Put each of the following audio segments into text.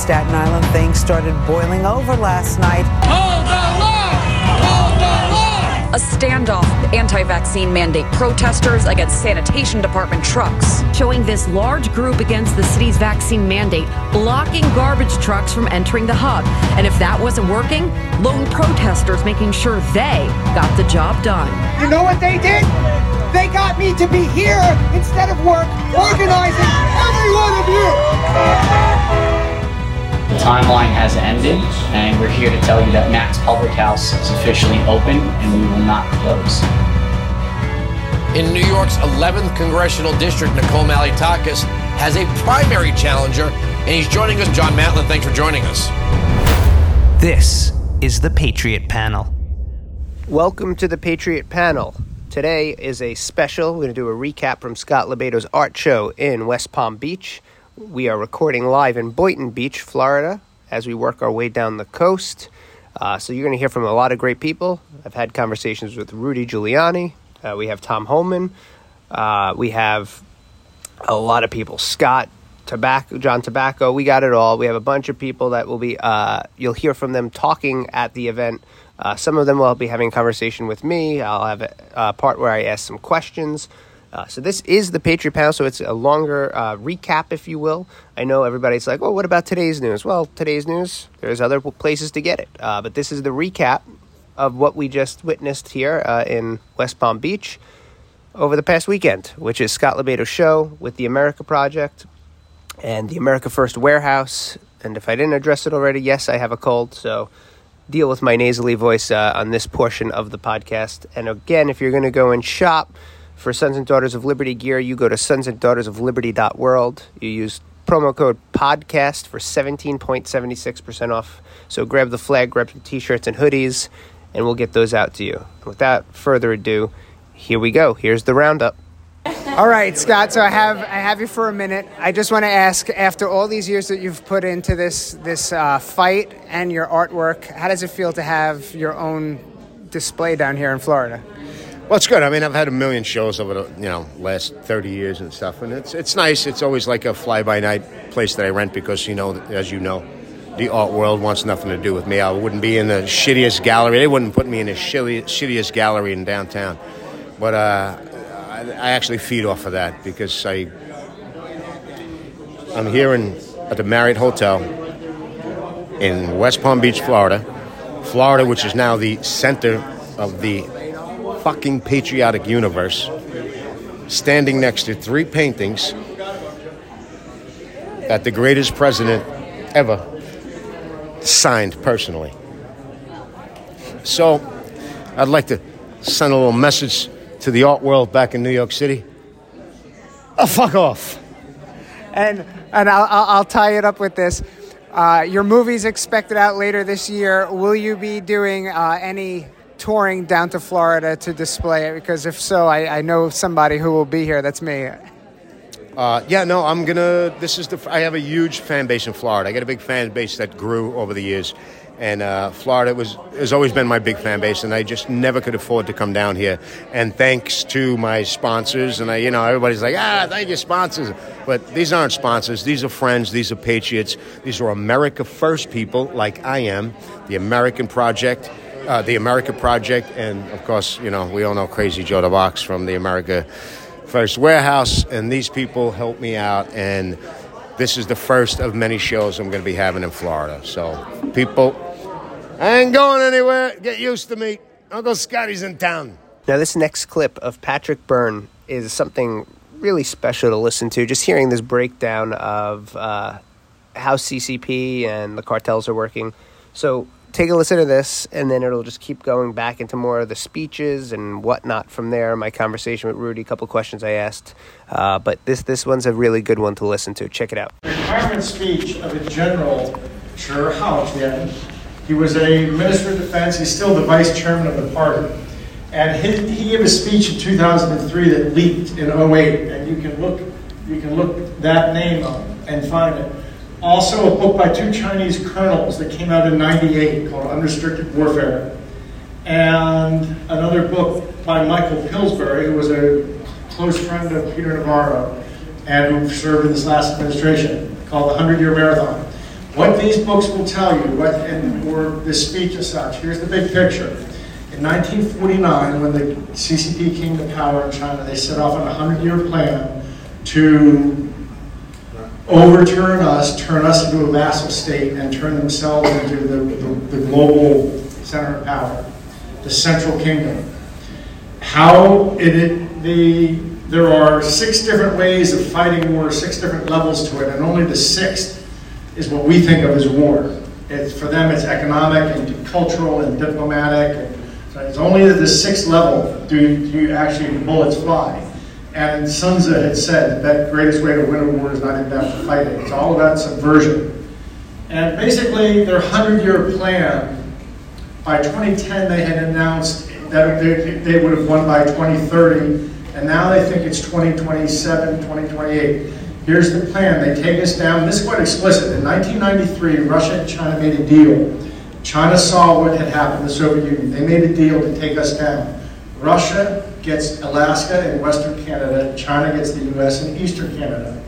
Staten Island, things started boiling over last night. Hold the line! Hold the line! A standoff anti vaccine mandate protesters against sanitation department trucks. Showing this large group against the city's vaccine mandate, blocking garbage trucks from entering the hub. And if that wasn't working, lone protesters making sure they got the job done. You know what they did? They got me to be here instead of work, organizing every one of you. The timeline has ended, and we're here to tell you that Mac's Public House is officially open and we will not close. In New York's 11th congressional district, Nicole Malliotakis has a primary challenger, and he's joining us. John Matland, thanks for joining us. This is the Patriot Panel. Welcome to the Patriot Panel. Today is a special. We're going to do a recap from Scott LoBaido's art show in West Palm Beach. We are recording live in Boynton Beach, Florida, as we work our way down the coast. Uh, so you're going to hear from a lot of great people. I've had conversations with Rudy Giuliani. Uh, we have Tom Homan. Uh, we have a lot of people. Scott Tobacco, John Tabacco. We got it all. We have a bunch of people that will be. Uh, you'll hear from them talking at the event. Uh, some of them will be having conversation with me. I'll have a part where I ask some questions. Uh, so this is the Patriot Panel, so it's a longer uh, recap, if you will. I know everybody's like, "Well, what about today's news?" Well, today's news, there's other places to get it, uh, but this is the recap of what we just witnessed here uh, in West Palm Beach over the past weekend, which is Scott LoBaido's show with the America Project and the America First Warehouse. And if I didn't address it already, yes, I have a cold, so deal with my nasally voice uh, on this portion of the podcast. And again, if you're going to go and shop for Sons and Daughters of Liberty gear, you go to sons and daughters of liberty.world. You use promo code podcast for 17.76% off. So grab the flag, grab some t shirts and hoodies, and we'll get those out to you. Without further ado, here we go. Here's the roundup. All right, Scott. So I have I have you for a minute. I just want to ask, after all these years that you've put into this this uh, fight and your artwork, how does it feel to have your own display down here in Florida? Well, it's good. I mean, I've had a million shows over the you know last thirty years and stuff, and it's it's nice. It's always like a fly by night place that I rent because you know, as you know, the art world wants nothing to do with me. I wouldn't be in the shittiest gallery. They wouldn't put me in the shittiest gallery in downtown. But uh, I, I actually feed off of that because I I'm here in at the Marriott Hotel in West Palm Beach, Florida. Florida, which is now the center of the fucking patriotic universe, standing next to three paintings that the greatest president ever signed personally. So, I'd like to send a little message to the art world back in New York City. Oh, fuck off. And and I'll, I'll, tie it up with this. Uh, your movie's expected out later this year. Will you be doing uh, any touring down to Florida to display it? Because if so, I, I know somebody who will be here. That's me. Uh, yeah, no, I'm gonna. This is the. I have a huge fan base in Florida. I got a big fan base that grew over the years, and uh, Florida was has always been my big fan base, and I just never could afford to come down here. And thanks to my sponsors, and I, you know, everybody's like, ah, thank you, sponsors. But these aren't sponsors. These are friends. These are patriots. These are America First people, like I am. The American Project. Uh, the America Project, and of course, you know, we all know Crazy Joe the Box from the America First Warehouse, and these people helped me out. And this is the first of many shows I'm going to be having in Florida. So, people, I ain't going anywhere. Get used to me. Uncle Scotty's in town. Now, this next clip of Patrick Byrne is something really special to listen to. Just hearing this breakdown of uh, how CCP and the cartels are working. So, take a listen to this, and then it'll just keep going back into more of the speeches and whatnot from there. My conversation with Rudy, a couple questions I asked, uh, but this this one's a really good one to listen to. Check it out. retirement speech of a general, sure. He was a minister of defense. He's still the vice chairman of the party. And he, he gave a speech in 2003 that leaked in 08. And you can look, you can look that name up and find it. Also, a book by two Chinese colonels that came out in 98 called Unrestricted Warfare. And another book by Michael Pillsbury, who was a close friend of Peter Navarro and who served in this last administration, called The Hundred Year Marathon. What these books will tell you, what, and, or this speech as such, here's the big picture. In 1949, when the CCP came to power in China, they set off on a 100-year plan to overturn us, turn us into a vassal state, and turn themselves into the, the, the global center of power, the Central Kingdom. How it, it, the, there are six different ways of fighting war, six different levels to it, and only the sixth is what we think of as war. It's, for them, it's economic and cultural and diplomatic. And so it's only at the sixth level do, do you actually bullets fly. And Sun Tzu had said that the greatest way to win a war is not in depth to fight it. It's all about subversion. And basically, their 100 year plan, by 2010, they had announced that they, they would have won by 2030, and now they think it's 2027, 2028. Here's the plan. They take us down. This is quite explicit. In 1993, Russia and China made a deal. China saw what had happened to the Soviet Union. They made a deal to take us down. Russia gets Alaska and Western Canada. China gets the U.S. and Eastern Canada.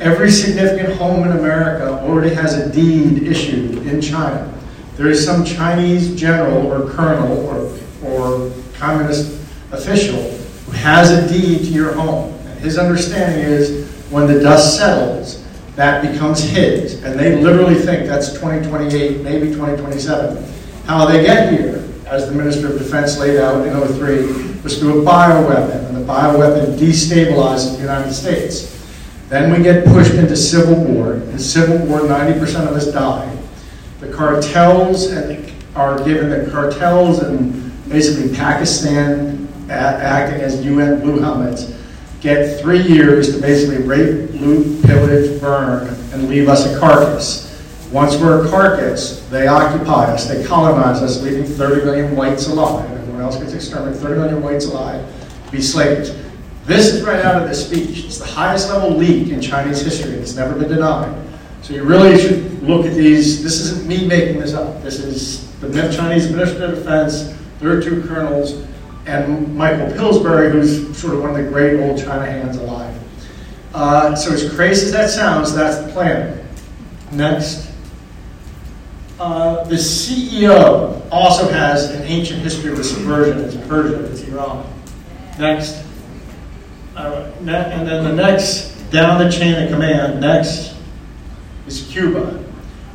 Every significant home in America already has a deed issued in China. There is some Chinese general or colonel or, or communist official who has a deed to your home. And his understanding is when the dust settles, that becomes his. And they literally think that's 2028, maybe 2027. How they get here, as the Minister of Defense laid out in 03, was through a bioweapon, and the bioweapon destabilizes the United States. Then we get pushed into civil war. And in civil war, 90% of us die. The cartels are given the cartels and basically Pakistan acting as UN blue helmets get three years to basically rape, loot, pillage, burn, and leave us a carcass. Once we're a they occupy us, they colonize us, leaving 30 million whites alive. Everyone else gets exterminated, 30 million whites alive, be slaves. This is right out of the speech. It's the highest level leak in Chinese history. It's never been denied. So you really should look at these. This isn't me making this up. This is the Chinese Minister of Defense, their two colonels, and Michael Pillsbury, who's sort of one of the great old China hands alive. Uh, so as crazy as that sounds, that's the plan. Next. Uh, the CEO also has an ancient history with subversion. It's Persia, it's Iran. Next. Uh, and then the next, down the chain of command, next is Cuba.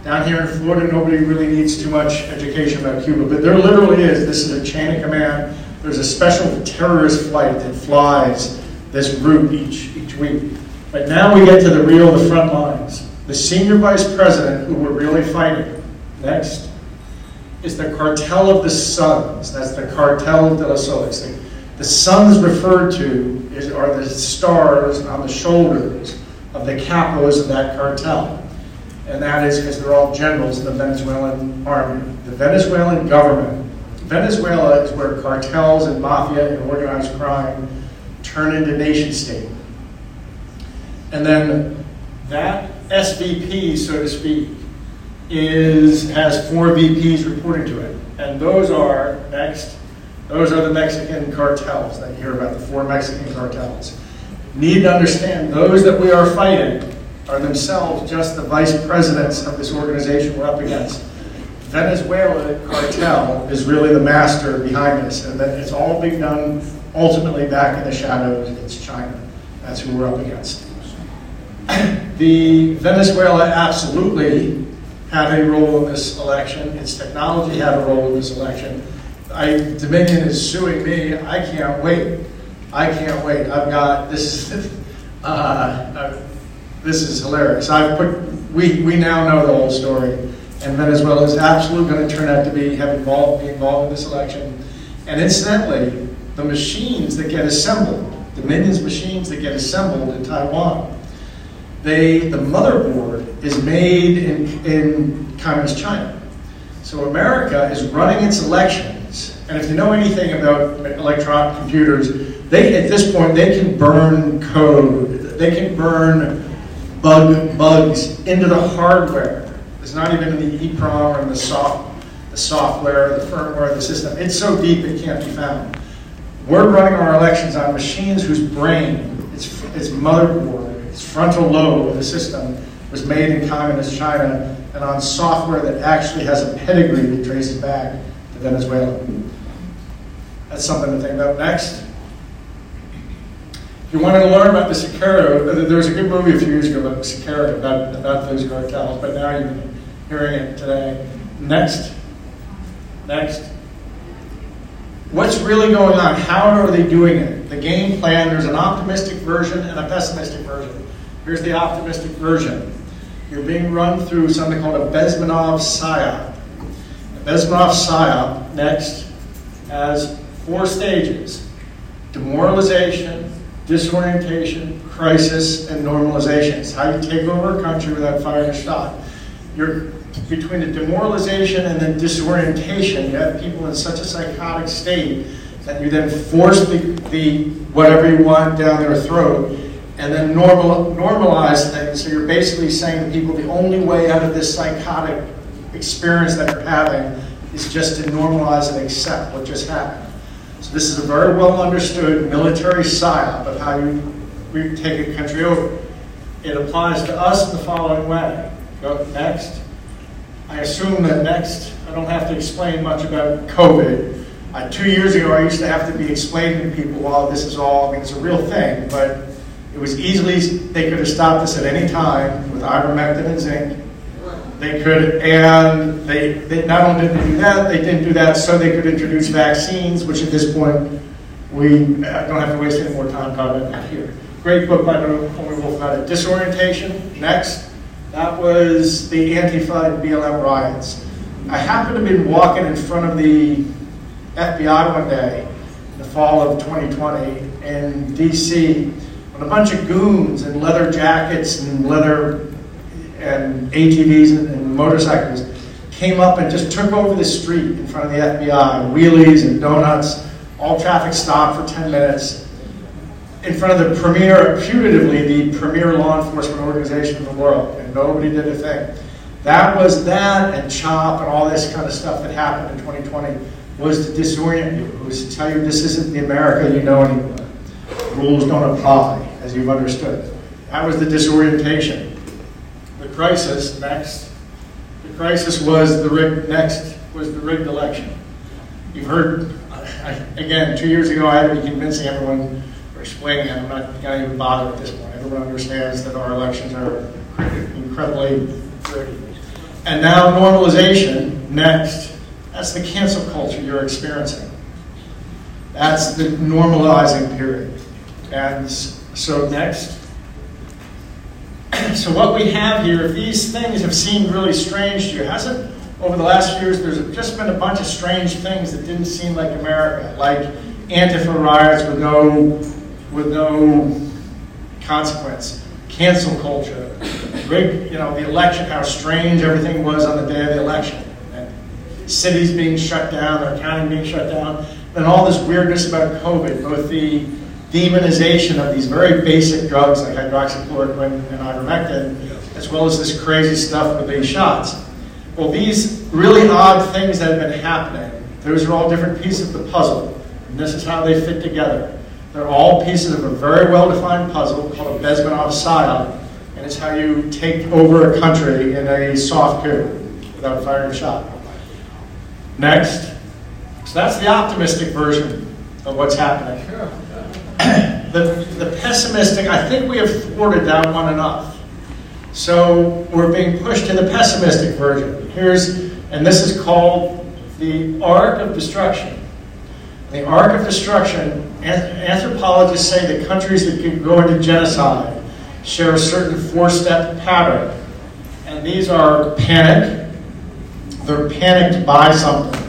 Down here in Florida, nobody really needs too much education about Cuba, but there literally is. This is a chain of command there's a special terrorist flight that flies this route each, each week. But now we get to the real, the front lines. The senior vice president who we're really fighting, next, is the cartel of the suns. That's the cartel de los soles. The, the suns referred to is, are the stars on the shoulders of the capos of that cartel. And that is because they're all generals in the Venezuelan army. The Venezuelan government Venezuela is where cartels and mafia and organized crime turn into nation state. And then that SVP, so to speak, is has four VPs reporting to it. And those are next, those are the Mexican cartels that you hear about, the four Mexican cartels. Need to understand those that we are fighting are themselves just the vice presidents of this organization we're up against. Venezuela cartel is really the master behind this, and that it's all being done ultimately back in the shadows. It's China. That's who we're up against. the Venezuela absolutely had a role in this election. Its technology had a role in this election. I, Dominion is suing me. I can't wait. I can't wait. I've got this. Uh, uh, this is hilarious. I've put. We we now know the whole story and Venezuela is absolutely going to turn out to be have involved, be involved in this election. And incidentally, the machines that get assembled, Dominion's machines that get assembled in Taiwan, they the motherboard is made in, in communist China. So America is running its elections, and if you know anything about electronic computers, they at this point they can burn code, they can burn bug bugs into the hardware it's not even in the EEPROM or in the, soft, the software, the firmware, the system. It's so deep it can't be found. We're running our elections on machines whose brain, its, its motherboard, its frontal lobe of the system was made in communist China and on software that actually has a pedigree that traces back to Venezuela. That's something to think about. Next. If you wanted to learn about the Sicario, there was a good movie a few years ago about Sicario, about, about those cartels, but now you're hearing it today. Next. Next. What's really going on? How are they doing it? The game plan, there's an optimistic version and a pessimistic version. Here's the optimistic version. You're being run through something called a Bezmenov PSYOP. A Bezmenov PSYOP, next, has four stages. Demoralization, disorientation, crisis, and normalization. It's how you take over a country without firing a shot. You're between the demoralization and the disorientation, you have people in such a psychotic state that you then force the, the whatever you want down their throat and then normal, normalize things. So you're basically saying to people the only way out of this psychotic experience that you're having is just to normalize and accept what just happened. So this is a very well understood military psyop of how you we take a country over. It applies to us in the following way. Go next. I assume that next, I don't have to explain much about COVID. Uh, two years ago, I used to have to be explaining to people, well, this is all, I mean, it's a real thing, but it was easily, they could have stopped this at any time with ivermectin and zinc. They could, and they, they not only didn't do that, they didn't do that so they could introduce vaccines, which at this point, we uh, don't have to waste any more time talking about here. Great book by Naomi Wolf about it. Disorientation, next. That was the Antifa BLM riots. I happened to be walking in front of the FBI one day, in the fall of 2020, in DC, when a bunch of goons in leather jackets and leather and ATVs and, and motorcycles came up and just took over the street in front of the FBI, wheelies and donuts, all traffic stopped for 10 minutes in front of the premier, putatively the premier law enforcement organization in the world, nobody did a thing. That was that, and CHOP and all this kind of stuff that happened in 2020 was to disorient you. It was to tell you this isn't the America you know anymore. Rules don't apply, as you've understood. That was the disorientation. The crisis next. The crisis was the rigged next was the rigged election. You've heard I, again two years ago. I had to be convincing everyone or explaining it. I'm not going to even bother at this point. Everyone understands that our elections are incredibly dirty. And now normalization, next. That's the cancel culture you're experiencing. That's the normalizing period. And so next. So what we have here, if these things have seemed really strange to you, hasn't over the last few years, there's just been a bunch of strange things that didn't seem like America, like Antifa riots with no with no consequence. Cancel culture, big, you know, the election, how strange everything was on the day of the election. And cities being shut down, their county being shut down, and all this weirdness about COVID, both the demonization of these very basic drugs like hydroxychloroquine and ivermectin, as well as this crazy stuff with these shots. Well, these really odd things that have been happening, those are all different pieces of the puzzle, and this is how they fit together. They're all pieces of a very well-defined puzzle called a Bezmenov psyop, and it's how you take over a country in a soft coup without firing a shot. Next. So that's the optimistic version of what's happening. the, the pessimistic, I think we have thwarted that one enough. So we're being pushed to the pessimistic version. Here's, and this is called the art of destruction. The arc of destruction, anthropologists say that countries that go into genocide share a certain four-step pattern. And these are panic, they're panicked by something.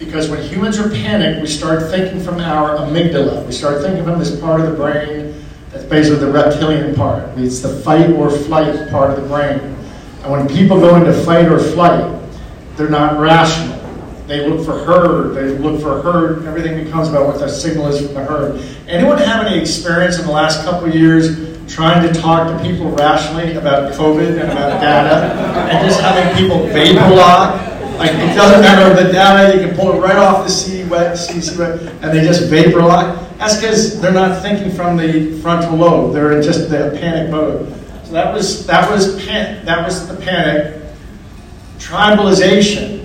Because when humans are panicked, we start thinking from our amygdala. We start thinking from this part of the brain that's basically the reptilian part. It's the fight or flight part of the brain. And when people go into fight or flight, they're not rational. They look for herd. They look for herd. Everything becomes about what the signal is from the herd. Anyone have any experience in the last couple of years trying to talk to people rationally about COVID and about data and just having people vapor lock? Like it doesn't matter the data, you can pull it right off the C wet, CC wet, and they just vapor lock. That's because they're not thinking from the frontal lobe. They're in just the panic mode. So So that was that was pan, that was the panic. Tribalization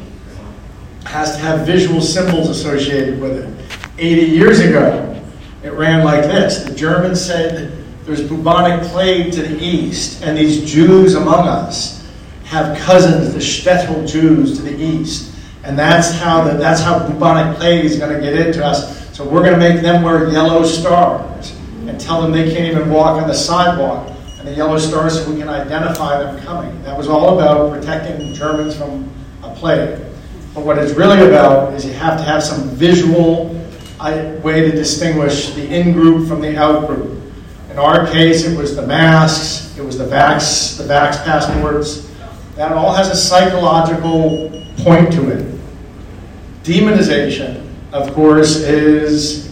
has to have visual symbols associated with it. 80 years ago, it ran like this. The Germans said there's bubonic plague to the east, and these Jews among us have cousins, the shtetl Jews to the east. And that's how the, that's how bubonic plague is going to get into us. So we're going to make them wear yellow stars and tell them they can't even walk on the sidewalk and the yellow stars so we can identify them coming. That was all about protecting Germans from a plague. But what it's really about is you have to have some visual way to distinguish the in-group from the out-group. In our case, it was the masks, it was the vax, the vax passports. That all has a psychological point to it. Demonization, of course, is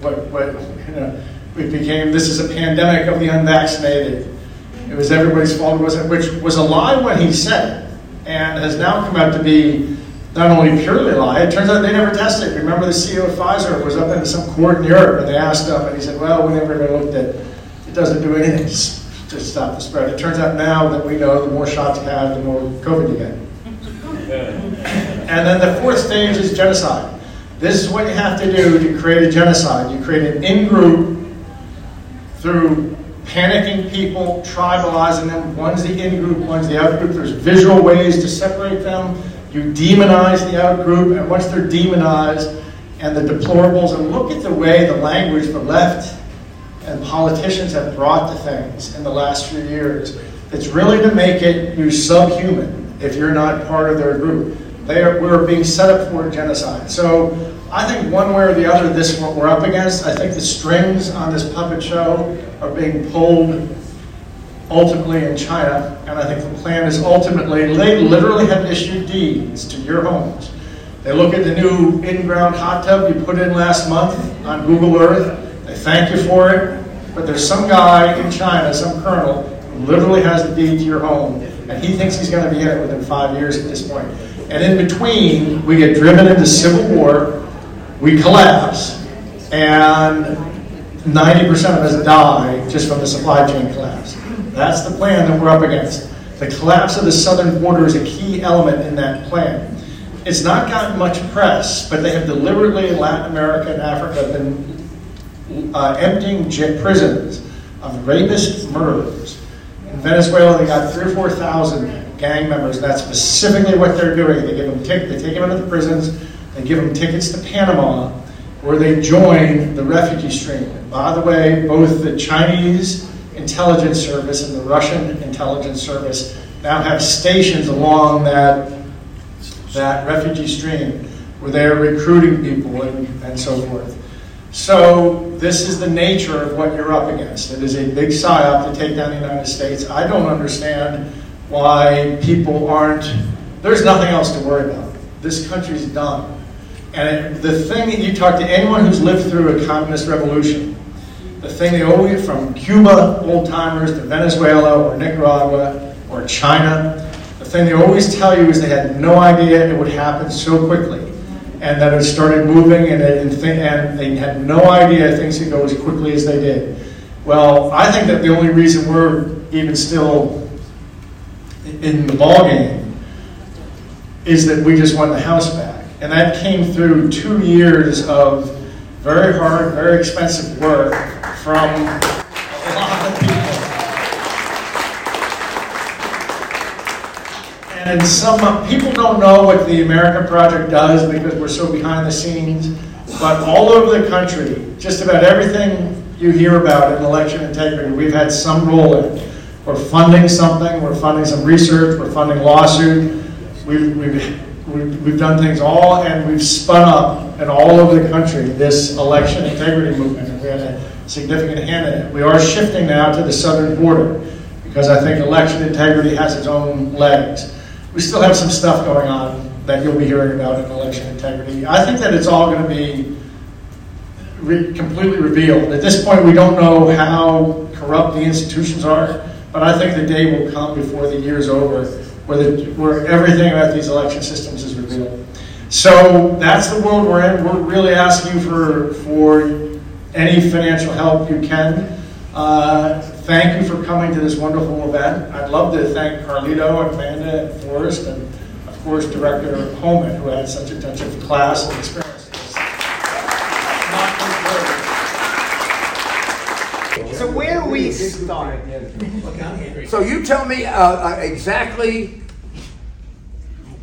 what, what you know, it became. This is a pandemic of the unvaccinated. It was everybody's fault, was it? which was a lie when he said it, and has now come out to be not only purely lie, it turns out they never tested. Remember the CEO of Pfizer was up into some court in Europe and they asked him and he said, well, we never even looked at. It doesn't do anything to stop the spread. It turns out now that we know the more shots you have, the more COVID you get. And then the fourth stage is genocide. This is what you have to do to create a genocide. You create an in-group through panicking people, tribalizing them. One's the in-group, one's the out-group. There's visual ways to separate them. You demonize the out-group, and once they're demonized, and the deplorables, and look at the way the language the left and politicians have brought to things in the last few years. It's really to make it you subhuman if you're not part of their group. They are, we're being set up for genocide. So I think one way or the other, this is what we're up against. I think the strings on this puppet show are being pulled ultimately in China, and I think the plan is ultimately, they literally have issued deeds to your homes. They look at the new in-ground hot tub you put in last month on Google Earth, they thank you for it, but there's some guy in China, some colonel, who literally has the deed to your home, and he thinks he's going to be in it within five years at this point. And in between, we get driven into civil war, we collapse, and 90% of us die just from the supply chain collapse. That's the plan that we're up against. The collapse of the southern border is a key element in that plan. It's not gotten much press, but they have deliberately in Latin America and Africa been uh, emptying prisons of rapists, murderers. In Venezuela, they got three or four thousand gang members. That's specifically what they're doing. They give them tic- they take them into the prisons. They give them tickets to Panama, where they join the refugee stream. And by the way, both the Chinese intelligence service and the Russian intelligence service now have stations along that, that refugee stream where they're recruiting people and, and so forth. So this is the nature of what you're up against. It is a big psyop to take down the United States. I don't understand why people aren't, there's nothing else to worry about. This country's done. And the thing that you talk to anyone who's lived through a communist revolution, the thing they always, from Cuba old timers to Venezuela or Nicaragua or China, the thing they always tell you is they had no idea it would happen so quickly and that it started moving and, it, and, th- and they had no idea things could go as quickly as they did. Well, I think that the only reason we're even still in the ballgame is that we just won the House back. And that came through two years of very hard, very expensive work from a lot of people. And some uh, people don't know what the America Project does because we're so behind the scenes. But all over the country, just about everything you hear about in election integrity, we've had some role in. We're funding something, we're funding some research, we're funding lawsuit. We've, we've, we've, we've done things all, and we've spun up in all over the country this election integrity movement. And we had a significant hand in it. We are shifting now to the southern border because I think election integrity has its own legs. We still have some stuff going on that you'll be hearing about in election integrity. I think that it's all going to be re- completely revealed. At this point, we don't know how corrupt the institutions are, but I think the day will come before the year's over where, the, where everything about these election systems is revealed. So that's the world we're in. We're really asking for, for any financial help you can. Uh, thank you for coming to this wonderful event. I'd love to thank Carlito, Amanda, and Forrest, and of course, Director Homan, who had such a touch of class and experience. So where do we start? So you tell me uh, uh, exactly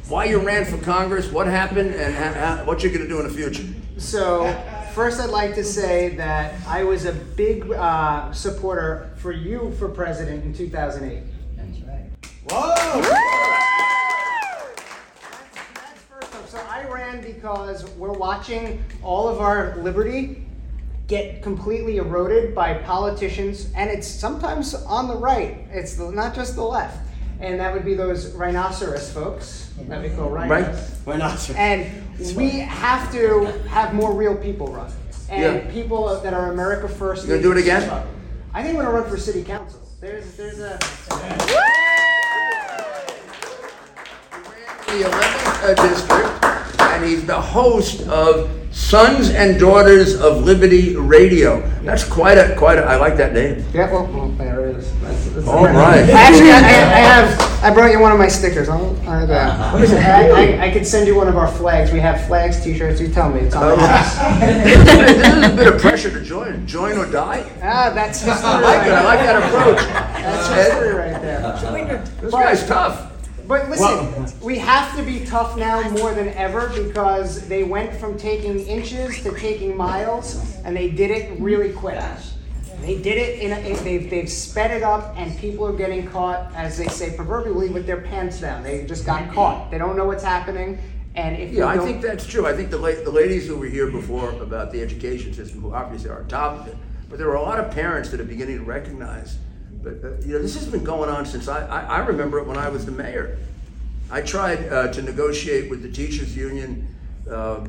why you ran for Congress, what happened, and ha- ha- what you're going to do in the future. So, first, I'd like to say that I was a big uh, supporter for you for president in 2008. That's right. Whoa! That's first off. So, I ran because we're watching all of our liberty get completely eroded by politicians, and it's sometimes on the right, it's not just the left. And that would be those rhinoceros folks that we call rhinos. Right? Rhinoceros. And we have to have more real people run. And Yeah. people that are America first. You gonna do it again? I think I'm gonna run for city council. There's there's a the 11th uh, district, and he's the host of Sons and Daughters of Liberty Radio. That's quite a quite a. I like that name. Yeah, well, well there it is. That's, that's All right. Actually, I, I have. I brought you one of my stickers. I'll, I'll, uh, what is it? I, I, I could send you one of our flags. We have flags, T-shirts. You tell me. It's on the house. There's a bit of pressure to join. Join or die. Ah, that's. I like it. I like that approach. That's history right there. This guy's tough. But listen, we have to be tough now more than ever because they went from taking inches to taking miles, and they did it really quick. They did it in, a, they've, they've sped it up, and people are getting caught, as they say proverbially, with their pants down. They just got caught. They don't know what's happening, and if Yeah, I think that's true. I think the, la- the ladies who were here before about the education system, who obviously are on top of it, but there are a lot of parents that are beginning to recognize. But uh, you know, this has been going on since I, I, I remember it when I was the mayor. I tried uh, to negotiate with the teachers union. Uh,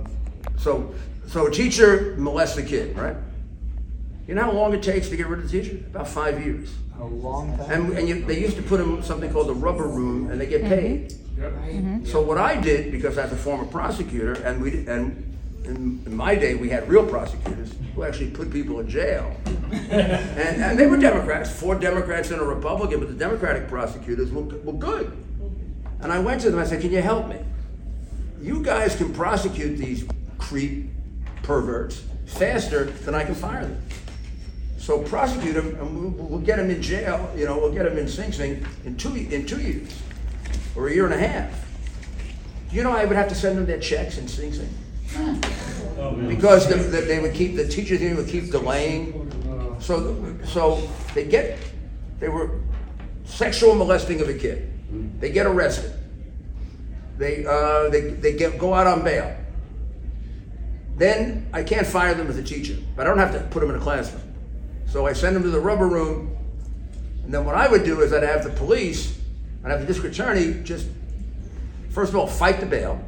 so, so a teacher molests a kid, right? You know how long it takes to get rid of the teacher? About five years. a long time. And, and you, they used to put them in something called the rubber room, and they get paid. So what I did, because as a former prosecutor, and we and in, in my day we had real prosecutors who actually put people in jail, and, and they were Democrats, four Democrats and a Republican, but the Democratic prosecutors were, were good. And I went to them. I said, "Can you help me? You guys can prosecute these creep perverts faster than I can fire them." So prosecute them, and we'll, we'll get them in jail. You know, we'll get them in Sing Sing in two in two years or a year and a half. You know, I would have to send them their checks in Sing Sing because the, the, they would keep the teachers union would keep delaying. So, so they get they were sexual molesting of a kid. They get arrested. They uh, they they get go out on bail. Then I can't fire them as a teacher, but I don't have to put them in a classroom. So I send them to the rubber room, and then what I would do is I'd have the police, I'd have the district attorney just, first of all, fight the bail,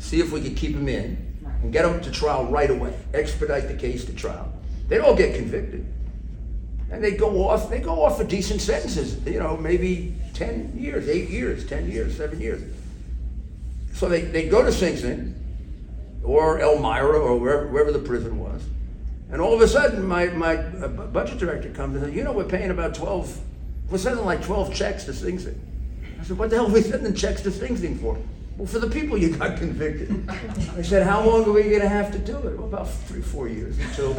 see if we could keep them in, and get them to trial right away, expedite the case to trial. They'd all get convicted, and they go off. They go off for decent sentences. You know, maybe ten years, eight years, ten years, seven years. So they they go to Sing Sing, or Elmira, or wherever, wherever the prison was. And all of a sudden, my, my uh, budget director comes and says, you know, we're paying about 12, we're sending like 12 checks to Sing Sing. I said, what the hell are we sending checks to Sing Sing for? Well, for the people you got convicted. I said, how long are we going to have to do it? Well, about three, four years until,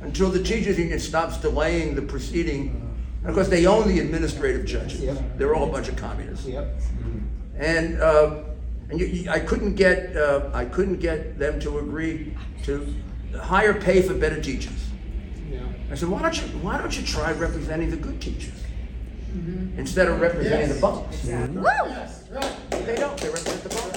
until the teachers union stops delaying the proceeding. And of course, they own the administrative judges. They're all a bunch of communists. Yep. And uh, and you, you, I couldn't get uh, I couldn't get them to agree to higher pay for better teachers. I said, why don't you why don't you try representing the good teachers Mm-hmm. instead of representing the mm-hmm. bums? They don't. They represent the bums.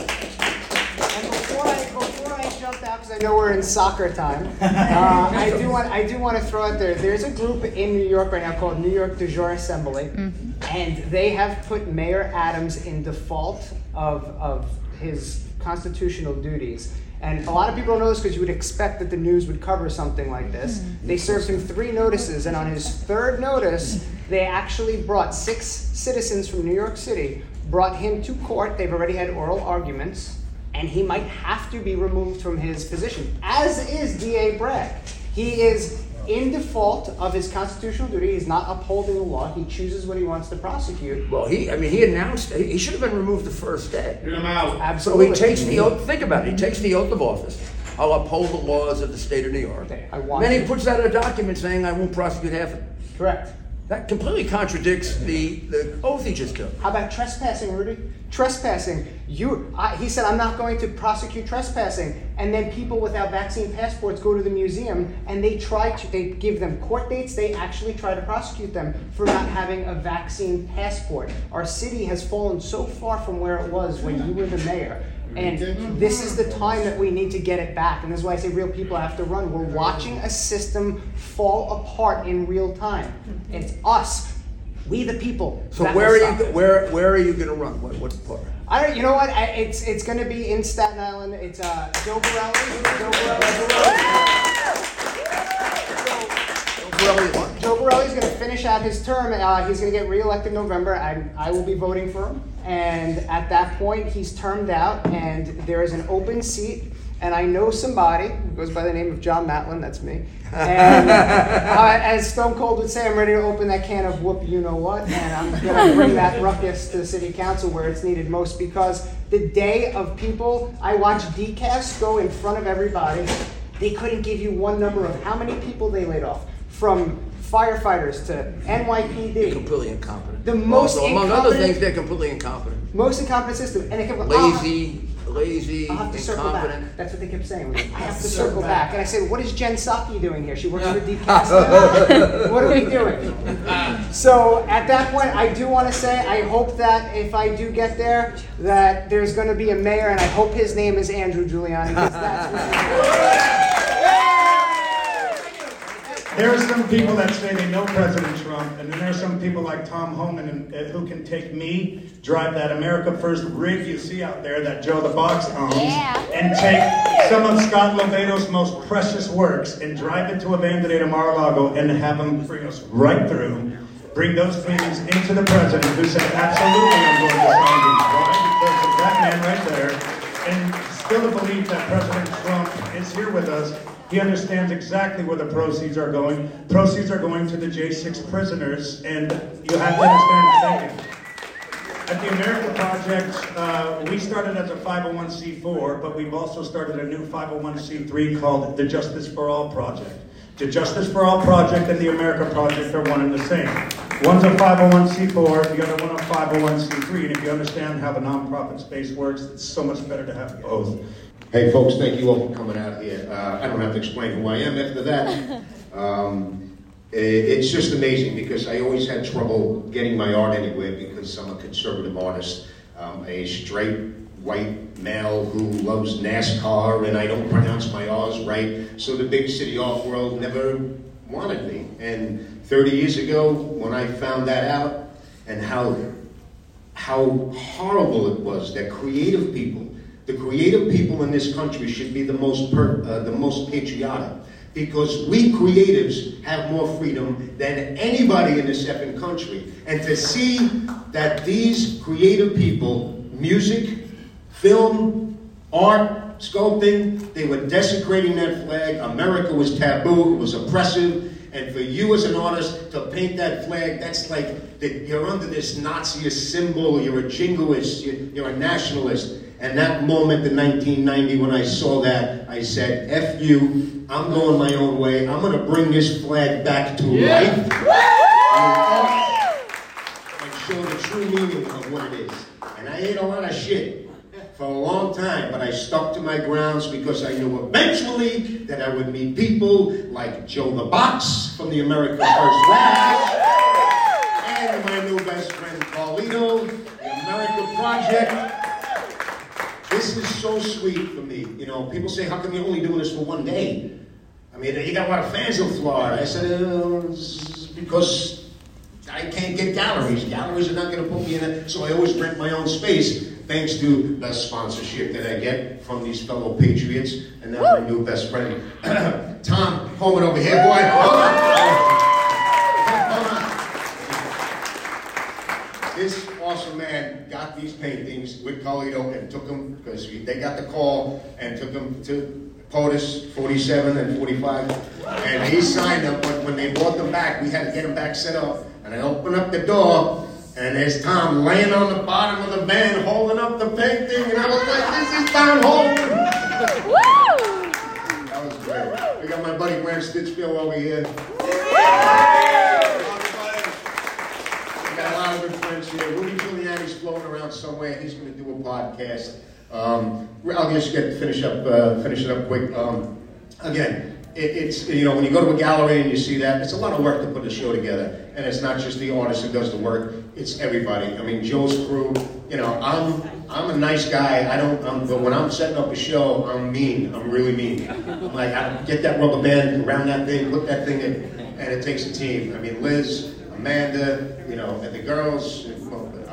And before I before I jump out, because I know we're in soccer time, uh, I do want I do want to throw out there. There's a group in New York right now called New York De Jure Assembly, mm-hmm. and they have put Mayor Adams in default of of his constitutional duties. And a lot of people don't know this because you would expect that the news would cover something like this. Mm-hmm. They served him three notices, and on his third notice, they actually brought six citizens from New York City, brought him to court. They've already had oral arguments, and he might have to be removed from his position, as is DA Bragg. He is in default of his constitutional duty, he's not upholding the law. He chooses what he wants to prosecute. Well, he, I mean, he announced, he he should have been removed the first day. Get him out. Absolutely. So Absolutely. he takes the oath, think about it, he takes the oath of office. I'll uphold the laws of the state of New York. I want Then he puts out a document saying, I won't prosecute half of it. Correct. That completely contradicts the, the oath he just took. How about trespassing, Rudy? Trespassing. You, I, he said, I'm not going to prosecute trespassing. And then people without vaccine passports go to the museum and they try to, they give them court dates. They actually try to prosecute them for not having a vaccine passport. Our city has fallen so far from where it was when you were the mayor. And this is the time that we need to get it back. And this is why I say real people have to run. We're watching a system fall apart in real time. It's us, we the people. So where are you, it. where, where are you gonna run? What, what part? I don't. You know what? I, it's it's going to be in Staten Island. It's uh, Joe Borelli. Joe Borelli what? Joe Borelli's going to finish out his term. Uh, he's going to get reelected in November. I I will be voting for him. And at that point, he's termed out, and there is an open seat. And I know somebody who goes by the name of John Matland. That's me. And uh, as Stone Cold would say, I'm ready to open that can of whoop you know what, and I'm going to bring that ruckus to the city council where it's needed most because the day of people, I watched DCAS go in front of everybody. They couldn't give you one number of how many people they laid off, from firefighters to NYPD. Completely incompetent. The most Also, among other things, they're completely incompetent. Most incompetent system, and they kept going, "Oh, Lazy, lazy, I'll have to circle back. incompetent. That's what they kept saying. I have to circle back. And I said, what is Jen Psaki doing here? She works for DCAS. what are we doing? So at that point, I do want to say, I hope that if I do get there, that there's going to be a mayor, and I hope his name is Andrew Giuliani, because that's what There are some people that say they know President Trump, and then there are some people like Tom Homan uh, who can take me, drive that America First rig you see out there that Joe the Box owns, and take some of Scott LoBaido's most precious works and drive it to Abandonada Mar-a-Lago and have them bring us right through, bring those paintings into the president who said, absolutely I'm going to sign these. Why? Because of that man right there, and still the belief that President Trump is here with us he understands exactly where the proceeds are going. Proceeds are going to the J6 prisoners, and you have to understand thinking. At the America Project, uh, we started as a 501c4, but we've also started a new 501c3 called the Justice for All Project. The Justice for All Project and the America Project are one and the same. One's a 501c4, the other one a 501c3, and if you understand how the nonprofit space works, it's so much better to have both. Hey, folks, thank you all for coming out here. Uh, I don't have to explain who I am after that. Um, i- it's just amazing because I always had trouble getting my art anywhere because I'm a conservative artist. I'm a straight white male who loves NASCAR and I don't pronounce my R's right. So the big city art world never wanted me. And 30 years ago, when I found that out and how how horrible it was that creative people, the creative people in this country should be the most per, uh, the most patriotic because we creatives have more freedom than anybody in this effing country. And to see that these creative people, music, film, art, sculpting, they were desecrating that flag. America was taboo, it was oppressive. And for you as an artist to paint that flag, that's like that you're under this Naziist symbol, you're a jingoist, you're a nationalist. And that moment in 1990 when I saw that, I said, F you, I'm going my own way. I'm going to bring this flag back to life. And show the true meaning of what it is. And I ate a lot of shit for a long time, but I stuck to my grounds because I knew eventually that I would meet people like Joe the Box from the America First Rag, and my new best friend Carlito, the America Project. This is so sweet for me. You know, people say, how come you're only doing this for one day? I mean, you got a lot of fans in Florida. I said, uh, because I can't get galleries. Galleries are not going to put me in it, so I always rent my own space, thanks to the sponsorship that I get from these fellow patriots, and now my new best friend, Tom Homan over here. Boy, hold on. Hold on. This awesome man got these paintings with Carlito and took them, because they got the call, and took them to POTUS 47 and 45, and he signed them. But when they brought them back, we had to get them back set up. And I opened up the door, and there's Tom laying on the bottom of the van, holding up the painting, and I was like, "This is Tom Homan." That was great. We got my buddy Graham Stitchfield over here got a lot of here. Rudy Giuliani's floating around somewhere. He's going to do a podcast. Um, I'll just get finish up, uh, finish it up quick. Um, again, it, it's you know when you go to a gallery and you see that, it's a lot of work to put a show together, and it's not just the artist who does the work. It's everybody. I mean, Joe's crew. You know, I'm I'm a nice guy. I don't. I'm, but when I'm setting up a show, I'm mean. I'm really mean. I'm like, I get that rubber band around that thing, put that thing in, and it takes a team. I mean, Liz, Amanda, you know, and the girls,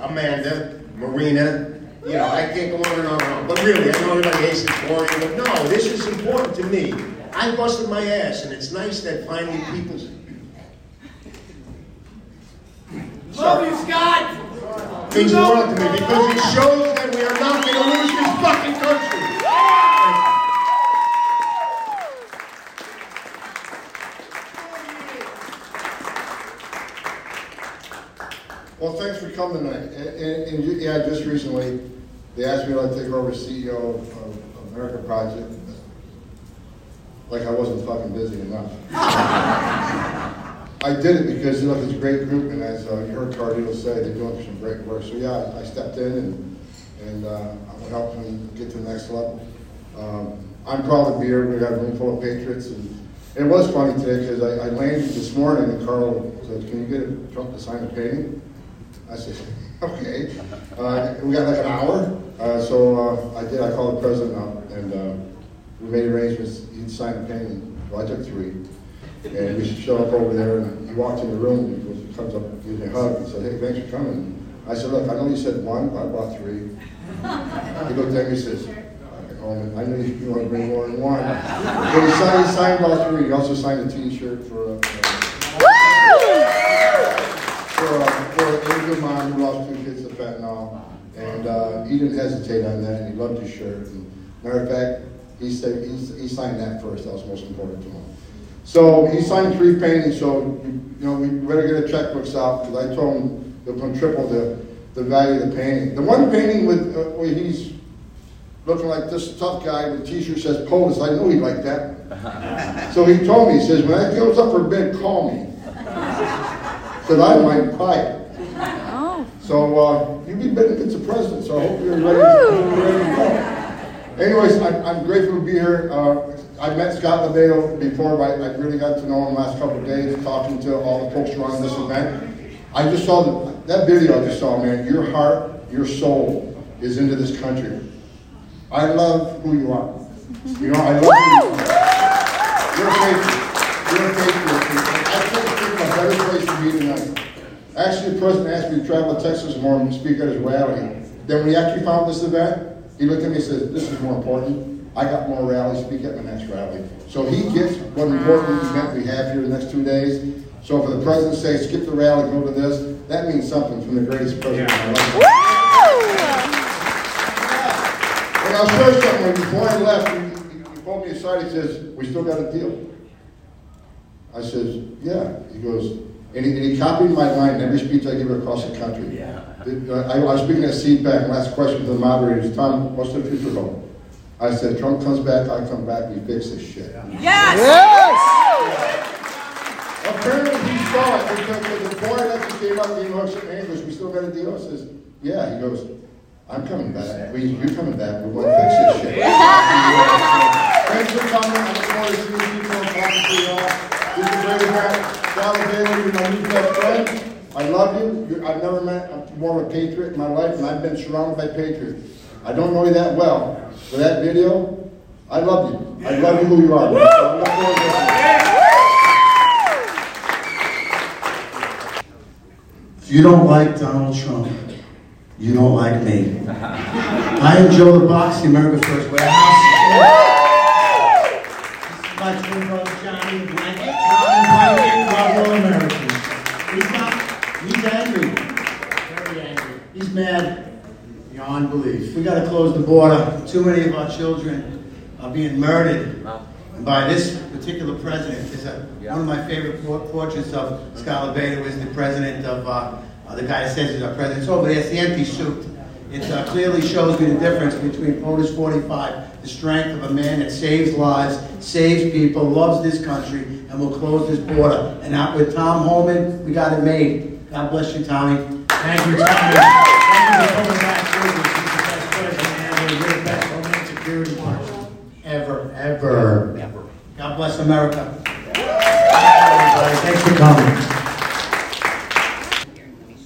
Amanda, Marina. You know, I can't go on and on and on. But really, I know everybody hates it boring, but no, this is important to me. I busted my ass, and it's nice that finally people. Love you, Scott! means the world to me because it shows that we are not going to lose this fucking country. Well, thanks for coming tonight. And, and, and you- yeah, just recently, they asked me to take over as CEO of, of American Project. Like I wasn't fucking busy enough. I did it because, you know, it's a great group, and as uh, you heard Cardinal say, they're doing some great work. So, yeah, I stepped in and, and uh, I'm gonna them get to the next level. Um, I'm proud to be here. We got a room full of patriots, and it was funny today because I, I landed this morning and Carl said, "Can you get Trump to sign a painting?" I said, "Okay." Uh, we got like an hour, uh, so uh, I did. I called the president up, and uh, we made arrangements. He'd sign a painting. Well, I took three, and we showed up over there. And he walked in the room. And he goes, he comes up, and gives me a hug, and said, "Hey, thanks for coming." I said, "Look, I know you said one, but I bought three. He looked at me and says, Coleman, I knew you, you want to bring more than one. But he signed, he signed all three. He also signed a T-shirt for a, for a, a good mom who lost two kids to fentanyl. And uh, he didn't hesitate on that, and he loved his shirt. And matter of fact, he said he, he signed that first. That was most important to him. So he signed three paintings. So you know we better get the checkbooks out because I told him they're going to triple the the value of the painting. The one painting with uh, where he's looking like this tough guy with a t-shirt says POTUS. I knew he'd like that. so he told me, he says, when that goes up for bid, call me. Said I might buy it. So uh, you'll be bidding against the president, so I hope you're ready, ready to go. Anyways, I'm, I'm grateful to be here. Uh, I met Scott LoBaido before, but I, I really got to know him the last couple of days, talking to all the folks around this event. I just saw the, that video I just saw, man. Your heart, your soul is into this country. I love who you are. You know, I love who you. You're a patriot. You're a patriot. I couldn't think of a better place to be tonight. Actually, the president asked me to travel to Texas more and speak at his rally. Then when he actually found this event, he looked at me and said, this is more important. I got more rallies, speak at my next rally. So he gets what important ah. event we have here in the next two days. So for the president to say, skip the rally, go to this, that means something from the greatest president in my life. And I'll share something. Before I left, he, he pulled me aside. He says, "We still got a deal." I says, "Yeah." He goes, and he, and he copied my line in every speech I give across the country. Yeah. I, I was speaking at CPAC. Last question to the moderators: Tom, what's the future hold? I said, Trump comes back, I come back, we fix this shit. Yes! Apparently he saw it because the board actually came up and gave us some English. We still got a deal. I says, yeah. He goes, I'm coming back. We, you're coming back. We're going to fix this shit. Thanks for coming. I look forward to seeing people and talking to you all. This is a great event. John Bailey, you're my new best friend. I love you. You're, I've never met a more of a patriot in my life, and I've been surrounded by patriots. I don't know you that well. For that video, I love you. I love you who you are. I look forward to If you don't like Donald Trump, you don't like me. I am Joe the Box, the America First Warehouse. Mad beyond belief. We gotta close the border. Too many of our children are being murdered by this particular president. It's a, one of my favorite por- portraits of Scott LoBaido is the president of, uh, uh, the guy that says he's our president. It's over there, it's the empty suit. It uh, clearly shows me the difference between POTUS 45, the strength of a man that saves lives, saves people, loves this country, and will close this border. And out with Tom Homan, we got it made. God bless you, Tommy. Thank you, Tommy. Thank you for coming back with us. He's the best president ever. You're the best Homeland Security person ever, ever. Ever. God bless America. Everybody, Thanks for coming.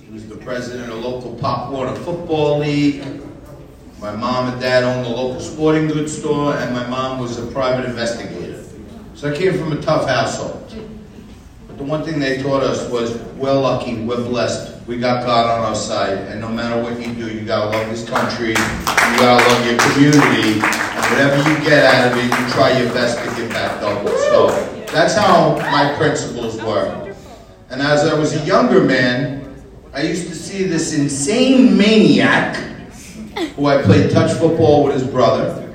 He was the president of local Pop Warner Football League. My mom and dad owned a local sporting goods store, and my mom was a private investigator. So I came from a tough household. But the one thing they taught us was we're lucky, we're blessed, we got God on our side, and no matter what you do, you gotta love this country, you gotta love your community, and whatever you get out of it, you try your best to give back double. So that's how my principles were. And as I was a younger man, I used to see this insane maniac who I played touch football with his brother,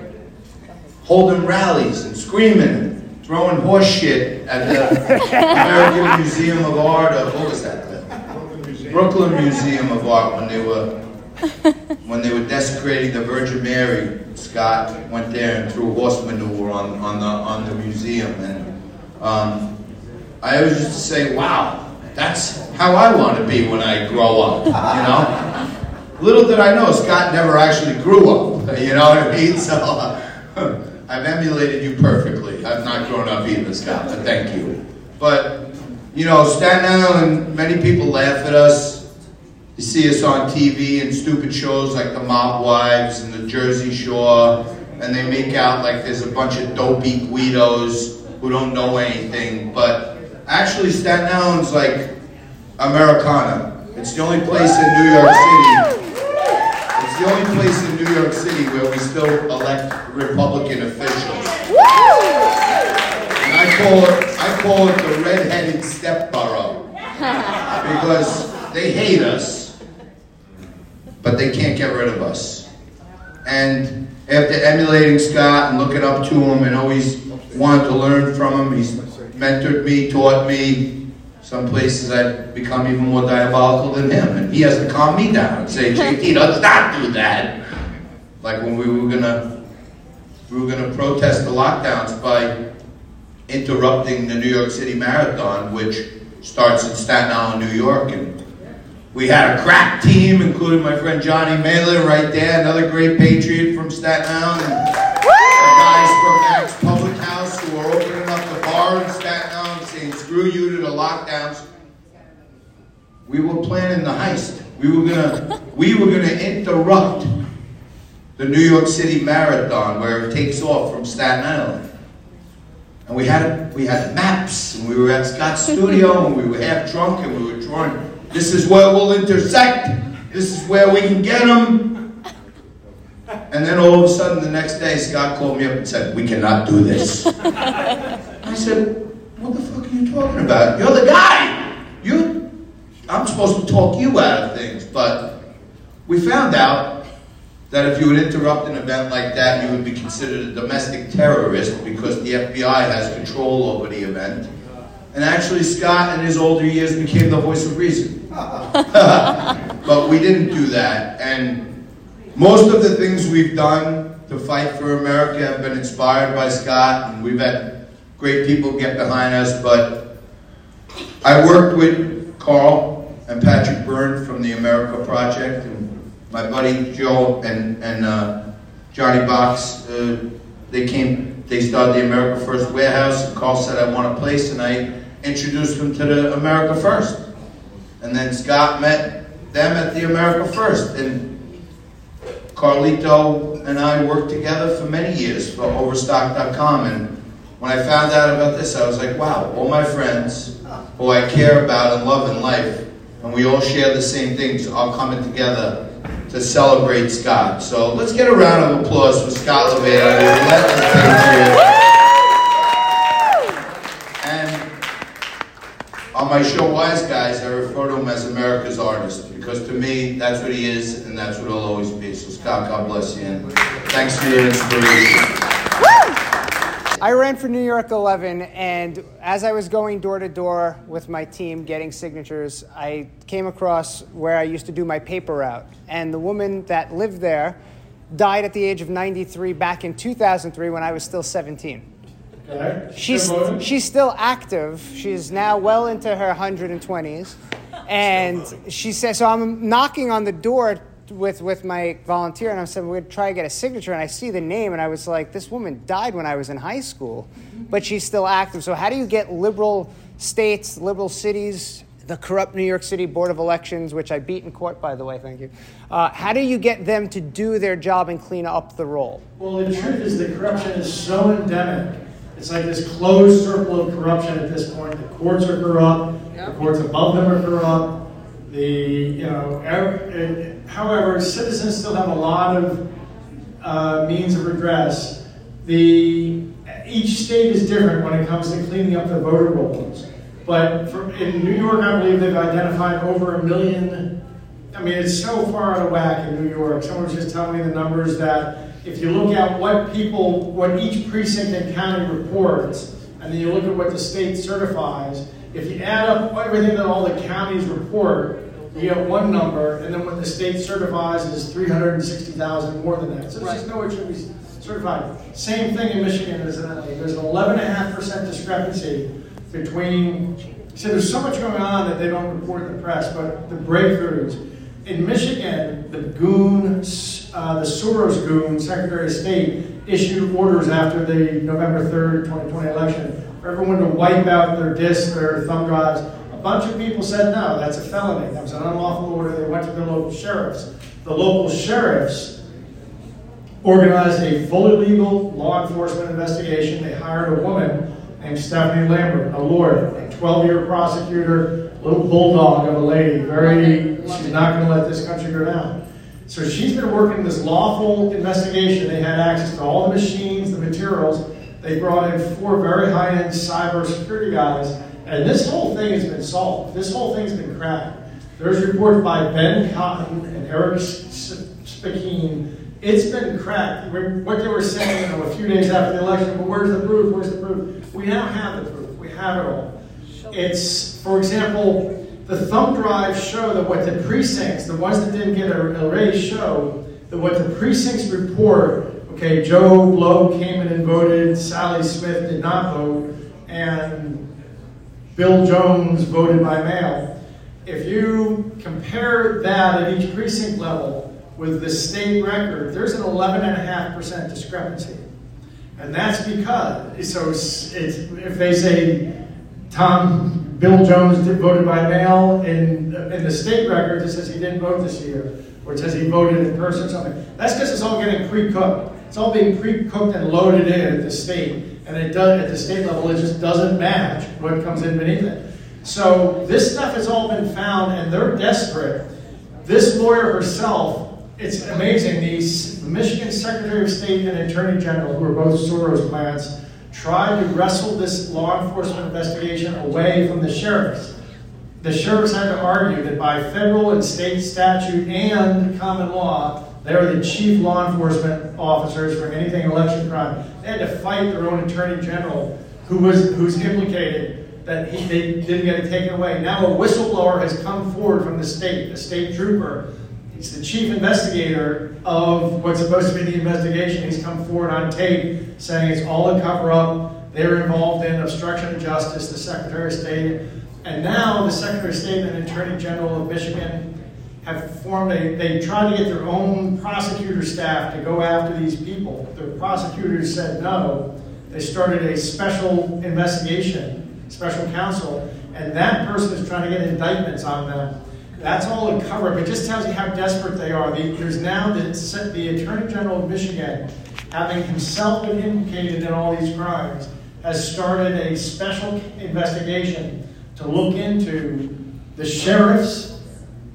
holding rallies and screaming, throwing horse shit at the American Museum of Art of what was that? Brooklyn Museum of Art when they were when they were desecrating the Virgin Mary. Scott went there and threw horse manure on, on the on the museum, and um, I always used to say, "Wow, that's how I want to be when I grow up." You know. Little did I know, Scott never actually grew up. You know what I mean? So uh, I've emulated you perfectly. I've not grown up either, Scott, but thank you. But, you know, Staten Island, many people laugh at us. You see us on TV and stupid shows like The Mob Wives and The Jersey Shore, and they make out like there's a bunch of dopey Guidos who don't know anything. But actually, Staten Island's like Americana. It's the only place in New York City it's the only place in New York City where we still elect Republican officials. I call it, I call it the red-headed step. Because they hate us, but they can't get rid of us. And after emulating Scott and looking up to him and always wanted to learn from him, he's mentored me, taught me, some places I've become even more diabolical than him, and he has to calm me down and say, "JT, let's not do that." Like when we were gonna, we were gonna protest the lockdowns by interrupting the New York City Marathon, which starts in Staten Island, New York, and we had a crack team, including my friend Johnny Matland right there, another great patriot from Staten Island, and the guys from Mac's Public House who are opening up the bar in Staten Island, saying screw you to the lockdowns. We were planning the heist. We were gonna, we were gonna interrupt the New York City Marathon where it takes off from Staten Island. And we had we had maps, and we were at Scott's studio, and we were half drunk, and we were drawing. This is where we'll intersect. This is where we can get them. And then all of a sudden, the next day, Scott called me up and said, "We cannot do this." I said, "What the fuck are you talking about? You're the guy. You, I'm supposed to talk you out of things." But we found out that if you would interrupt an event like that, you would be considered a domestic terrorist because the FBI has control over the event. And actually, Scott, in his older years, became the voice of reason. but we didn't do that. And most of the things we've done to fight for America have been inspired by Scott, and we've had great people get behind us. But I worked with Carl and Patrick Byrne from the America Project, my buddy Joe and, and uh, Johnny Box, uh, they came, they started the America First warehouse. Carl said, I want a place, and I introduced them to the America First. And then Scott met them at the America First. And Carlito and I worked together for many years for Overstock.com. And when I found out about this, I was like, wow, all my friends who I care about and love in life, and we all share the same things, all coming together to celebrate Scott. So let's get a round of applause for Scott patriot. And on my show Wise Guys, I refer to him as America's artist because to me, that's what he is and that's what he'll always be. So Scott, God bless you and thanks for your inspiration. I ran for New York 11, and as I was going door to door with my team getting signatures, I came across where I used to do my paper route. And the woman that lived there died at the age of 93 back in 2003 when I was still 17. Okay. She's, she's still active. She's now well into her 120s. And she says, so I'm knocking on the door with, with my volunteer, and I'm saying, we're going to try to get a signature. And I see the name, and I was like, this woman died when I was in high school, but she's still active. So, how do you get liberal states, liberal cities, the corrupt New York City Board of Elections, which I beat in court, by the way, thank you. Uh, how do you get them to do their job and clean up the role Well, the truth is that corruption is so endemic. It's like this closed circle of corruption at this point. The courts are corrupt. The courts above them are corrupt. The you know, ev- eh, however, citizens still have a lot of uh, means of redress. The each state is different when it comes to cleaning up the voter rolls. But for, in New York, I believe they've identified over a million. I mean, it's so far out of whack in New York. Someone was just telling me the numbers that if you look at what people, what each precinct and county reports, and then you look at what the state certifies, if you add up everything that all the counties report, you get one number, and then what the state certifies is 360,000 more than that. So there's just no way it should be certified. Same thing in Michigan. There's an 11.5% discrepancy between, so there's so much going on that they don't report in the press, but the breakthroughs. In Michigan, the goon, uh, the Soros goon, Secretary of State, issued orders after the November 3rd, 2020 election for everyone to wipe out their disks, their thumb drives. Bunch of people said no, that's a felony. That was an unlawful order. They went to the local sheriffs. The local sheriffs organized a fully legal law enforcement investigation. They hired a woman named Stephanie Lambert, a lawyer, a 12-year prosecutor, little bulldog of a lady. Very, she's not going to let this country go down. So she's been working this lawful investigation. They had access to all the machines, the materials. They brought in four very high-end cyber security guys, and this whole thing has been solved. This whole thing's been cracked. There's reports by Ben Cotton and Eric Spakeen. It's been cracked. What they were saying you know, a few days after the election, but where's the proof? Where's the proof? We now have the proof. We have it all. It's, for example, the thumb drives show that what the precincts, the ones that didn't get a, a raise, show that what the precincts report. Okay, Joe Blow came in and voted. Sally Smith did not vote, and Bill Jones voted by mail. If you compare that at each precinct level with the state record, there's an 11.5% discrepancy. And that's because, so if they say Tom, Bill Jones voted by mail, in, in the state record, it says he didn't vote this year, or it says he voted in person something. That's because it's all getting pre-cooked. It's all being pre-cooked and loaded in at the state. And it does, at the state level, it just doesn't match what comes in beneath it. So this stuff has all been found, and they're desperate. This lawyer herself, it's amazing. The Michigan Secretary of State and Attorney General, who are both Soros plants, tried to wrestle this law enforcement investigation away from the sheriffs. The sheriffs had to argue that by federal and state statute and common law, they are the chief law enforcement officers for anything election crime. They had to fight their own attorney general, who was who's implicated that he, they didn't get it taken away. Now a whistleblower has come forward from the state, a state trooper. He's the chief investigator of what's supposed to be the investigation. He's come forward on tape saying it's all a cover up. They're involved in obstruction of justice, the Secretary of State. And now the Secretary of State and Attorney General of Michigan have formed a, they tried to get their own prosecutor staff to go after these people. The prosecutors said no. They started a special investigation, special counsel, and that person is trying to get indictments on them. That's all a cover up. It just tells you how desperate they are. The, there's now the, the Attorney General of Michigan, having himself been implicated in all these crimes, has started a special investigation to look into the sheriffs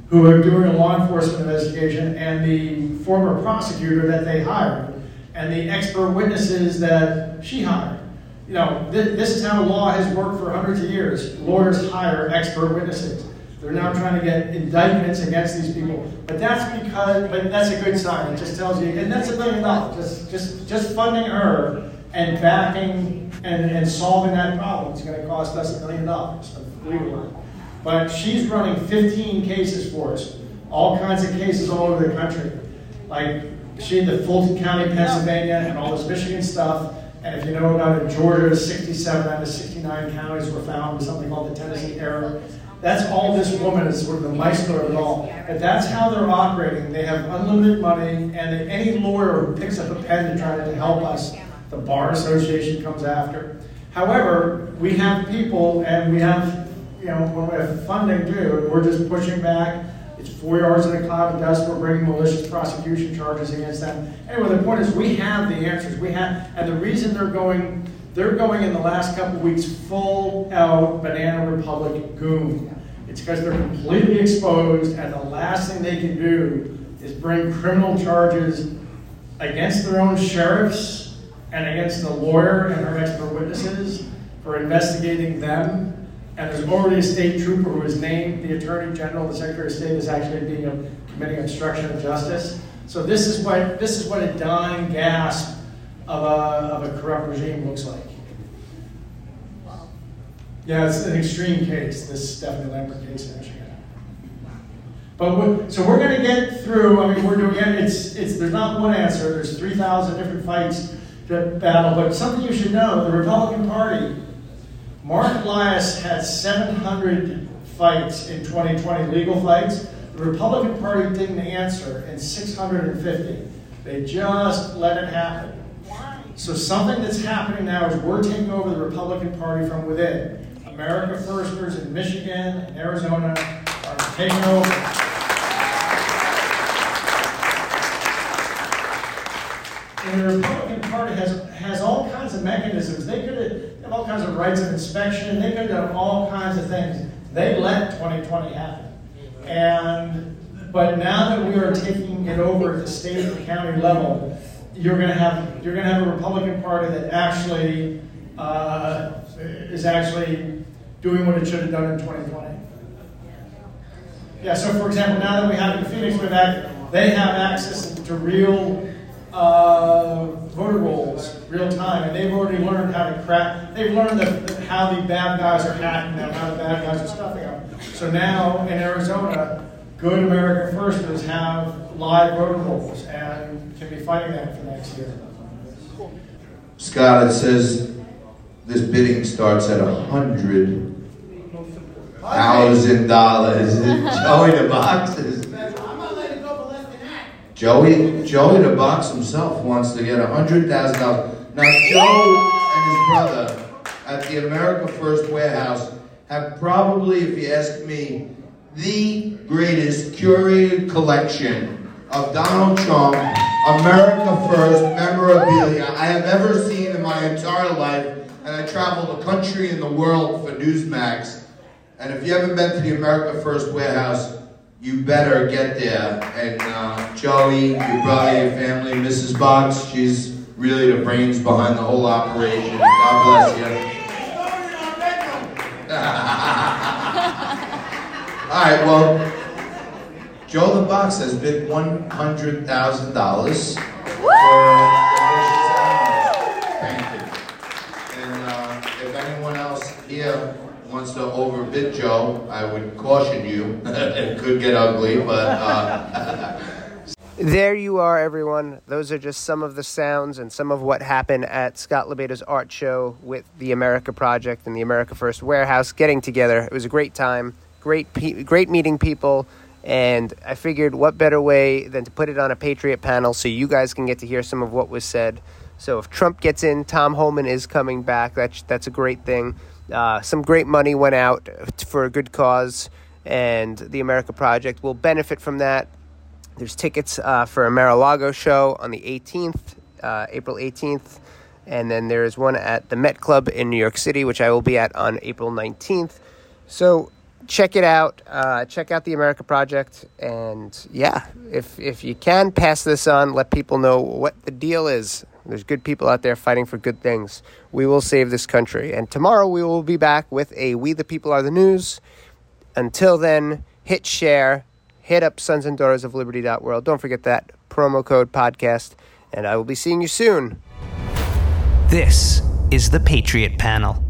who are doing a law enforcement investigation and the former prosecutor that they hired and the expert witnesses that she hired. You know, th- this is how law has worked for hundreds of years. Lawyers hire expert witnesses. They're now trying to get indictments against these people. But that's because, but that's a good sign. It just tells you, and that's a million dollars. Just, just, just funding her and backing and, and solving that problem is going to cost us a million dollars. But she's running 15 cases for us, all kinds of cases all over the country. Like she did the Fulton County, Pennsylvania, and all this Michigan stuff. And if you know about it, Georgia, 67 out of 69 counties were found with something called the Tennessee error. That's all this woman is sort of the maestro of it all. But that's how they're operating. They have unlimited money, and any lawyer who picks up a pen to try to help us, the Bar Association comes after. However, we have people, and we have, you know, when we have funding too, we're just pushing back. It's four yards in a cloud of dust. We're bringing malicious prosecution charges against them. Anyway, the point is, we have the answers. We have, and the reason they're going they're going in the last couple weeks full out Banana Republic goon. It's because they're completely exposed, and the last thing they can do is bring criminal charges against their own sheriffs and against the lawyer and her expert witnesses for investigating them. And there's already a state trooper who is named the Attorney General, the Secretary of State is actually being a, committing obstruction of justice. So this is what this is what a dying gasp of a, of a corrupt regime looks like. Yeah, it's an extreme case, this Stephanie Lambert case in Michigan. But what, so we're going to get through. I mean, we're doing it. It's it's there's not one answer. There's three thousand different fights to battle. But something you should know: the Republican Party. Marc Elias had 700 fights in 2020, legal fights. The Republican Party didn't answer in 650. They just let it happen. So something that's happening now is we're taking over the Republican Party from within. America Firsters in Michigan and Arizona are taking over. And the Republican Party has, has all kinds of mechanisms. They could have all kinds of rights of inspection. They could have done all kinds of things. They let 2020 happen. And but now that we are taking it over at the state and county level, you're going to have you're going to have a Republican Party that actually uh, is actually doing what it should have done in 2020. Yeah, so for example, now that we have in Phoenix, we've had, they have access to real uh, voter rolls, real time, and they've already learned how to crack, they've learned the, how the bad guys are hacking them, how the bad guys are stuffing them. So now in Arizona, good American Firsters have live voter rolls and can be fighting that for next year. Scott, it says this bidding starts at a hundred thousand dollars. Joey the boxes. Joey, Joey the box himself wants to get a hundred thousand dollars. Now Joe and his brother at the America First warehouse have probably, if you ask me, the greatest curated collection of Donald Trump America First memorabilia I have ever seen in my entire life. And I travel the country and the world for Newsmax. And if you haven't been to the America First warehouse, you better get there. And uh, Joey, your brother, your family, Mrs. Box, she's really the brains behind the whole operation. God bless you. All right, well, Joe the Box has bid one hundred thousand dollars for wants to overbid Joe, I would caution you. it could get ugly, but. Uh, There you are, everyone. Those are just some of the sounds and some of what happened at Scott LoBaido's art show with the America Project and the America First Warehouse getting together. It was a great time, great, pe- great meeting people, and I figured what better way than to put it on a Patriot panel so you guys can get to hear some of what was said. So if Trump gets in, Tom Homan is coming back. That's that's a great thing. Uh, some great money went out for a good cause, and the America Project will benefit from that. There's tickets uh, for a Mar-a-Lago show on the 18th, uh, April 18th, and then there is one at the Met Club in New York City, which I will be at on April 19th. So check it out. Uh, check out the America Project, and yeah, if if you can pass this on, let people know what the deal is. There's good people out there fighting for good things. We will save this country, and tomorrow we will be back with a "We the People Are the News." Until then, hit share hit up sons and daughters of liberty.world. Don't forget that promo code podcast, and I will be seeing you soon. This is the Patriot Panel.